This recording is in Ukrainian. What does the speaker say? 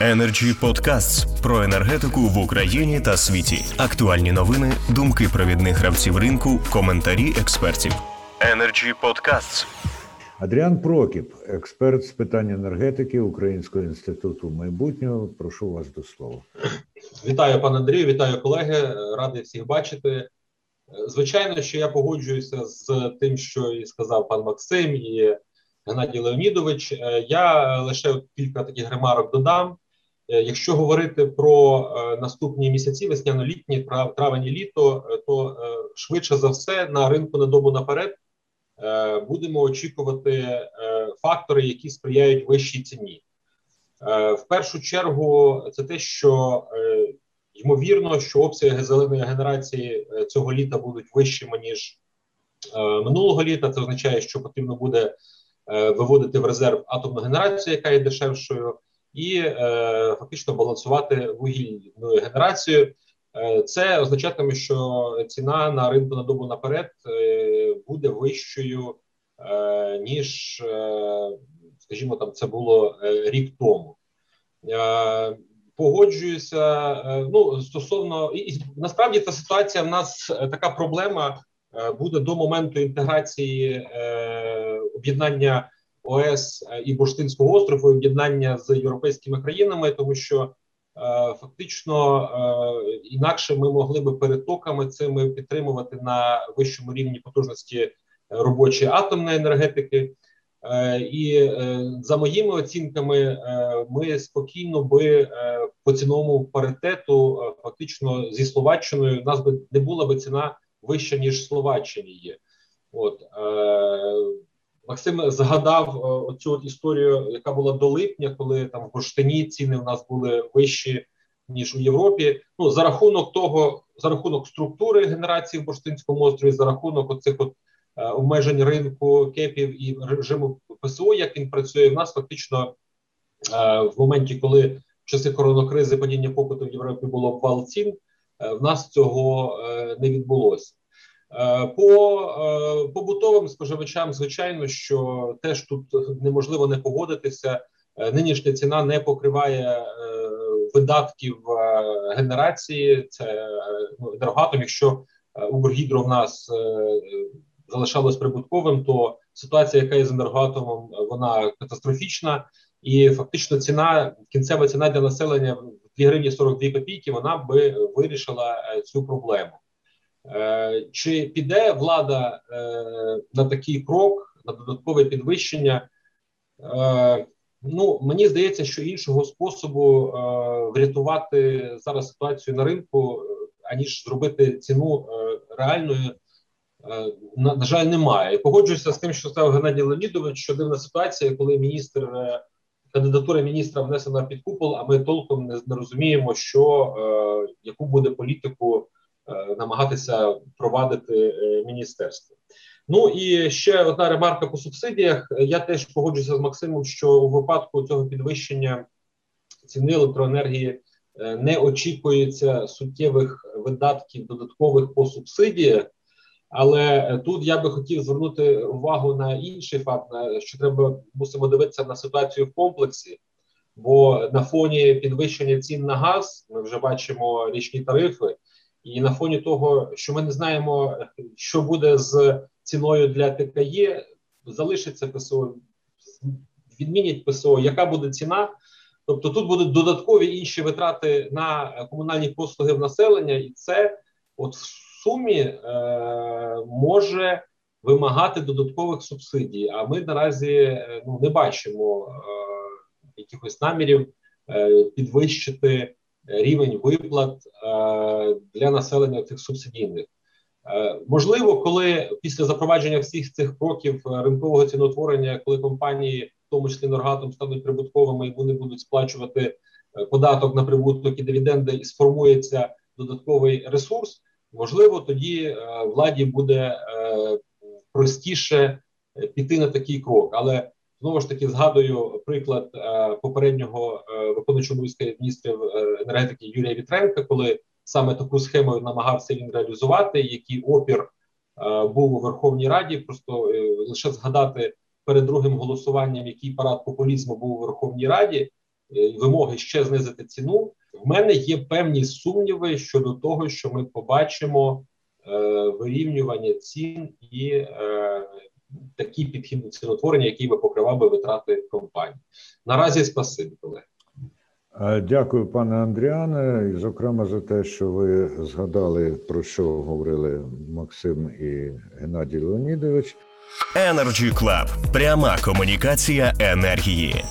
Energy Podcasts про енергетику в Україні та світі. Актуальні новини, думки провідних гравців ринку, коментарі експертів. Energy Podcasts. Адріан Прокіп, експерт з питань енергетики Українського інституту майбутнього. Прошу вас до слова. Вітаю, пане Андрію, вітаю колеги. Радий всіх бачити. Звичайно, що я погоджуюся з тим, що і сказав пан Максим і Геннадій Леонідович. Я лише кілька таких ремарок додам. Якщо говорити про наступні місяці, весняно-літні, травень і літо, то швидше за все на ринку на добу наперед будемо очікувати фактори, які сприяють вищій ціні. В першу чергу, це те, що ймовірно, що обсяги зеленої генерації цього літа будуть вищими ніж минулого літа. Це означає, що потрібно буде виводити в резерв атомну генерацію, яка є дешевшою, і фактично балансувати вугільною генерацією. Це означатиме, що ціна на ринку на добу наперед буде вищою ніж, скажімо, там це було рік тому. Погоджуюся. Ну стосовно і насправді ця ситуація в нас така проблема буде до моменту інтеграції об'єднання ОС і Бурштинського острову, об'єднання з європейськими країнами, тому що фактично інакше ми могли би перетоками цими підтримувати на вищому рівні потужності робочої атомної енергетики. І за моїми оцінками, ми спокійно би по ціновому паритету, фактично зі Словаччиною, у нас би не була би ціна вища ніж Словаччині є. От Максим згадав оцю от історію, яка була до липня, коли там в Бурштині ціни у нас були вищі ніж у Європі. Ну за рахунок того, за рахунок структури генерації в Бурштинському острові, за рахунок оцих от обмежень ринку кепів і режиму ПСО, як він працює, в нас фактично в моменті, коли в часи коронакризи падіння попиту в Європі було обвал цін, в нас цього не відбулося. По побутовим споживачам, звичайно, що теж тут неможливо не погодитися. Нинішня ціна не покриває видатків генерації. Це ну, енергоатом, Якщо Укргідро в нас залишалось прибутковим, то ситуація, яка є з енергоатомом, вона катастрофічна, і фактично ціна кінцева ціна для населення в 2 гривні 42 копійки. Вона би вирішила цю проблему. Чи піде влада на такий крок, на додаткове підвищення? Ну мені здається, що іншого способу врятувати зараз ситуацію на ринку, аніж зробити ціну реальною. На, жаль, немає. Погоджуюся з тим, що сказав Геннадій Леонідович, що дивна ситуація, коли міністр кандидатура міністра внесена під купол, а ми толком не, розуміємо, що е, яку буде політику е, намагатися провадити е, міністерство. Ну і ще одна ремарка по субсидіях. Я теж погоджуюся з Максимом, що у випадку цього підвищення ціни електроенергії не очікується суттєвих видатків додаткових по субсидіях. Але тут я би хотів звернути увагу на інший факт, що треба мусимо дивитися на ситуацію в комплексі, бо на фоні підвищення цін на газ ми вже бачимо річні тарифи, і на фоні того, що ми не знаємо, що буде з ціною для ТКЄ, залишиться ПСО, відмінять ПСО, яка буде ціна. Тобто тут будуть додаткові інші витрати на комунальні послуги в населення, і це от в сумі е, може вимагати додаткових субсидій. А ми наразі е, ну не бачимо е, якихось намірів е, підвищити рівень виплат е, для населення цих субсидійних. Е, можливо, коли після запровадження всіх цих кроків ринкового ціноутворення, коли компанії, в тому числі Норгатом, стануть прибутковими і вони будуть сплачувати податок на прибуток і дивіденди, і сформується додатковий ресурс. Можливо, тоді е, владі буде е, простіше піти на такий крок, але знову ж таки згадую приклад е, попереднього виконуючого обов'язки міністрів енергетики Юрія Вітренка, коли саме таку схему намагався він реалізувати, який опір був у Верховній Раді. Просто лише згадати перед другим голосуванням, який парад популізму був у Верховній Раді. е, вимоги ще знизити ціну. В мене є певні сумніви щодо того, що ми побачимо е, вирівнювання цін і е, такий підхід до ціноутворення, який би покривав би витрати компанії. Наразі спасибі, колеги. Дякую, пане Андріане, і зокрема за те, що ви згадали про що говорили Максим і Геннадій Леонідович. Energy Club. Пряма комунікація енергії.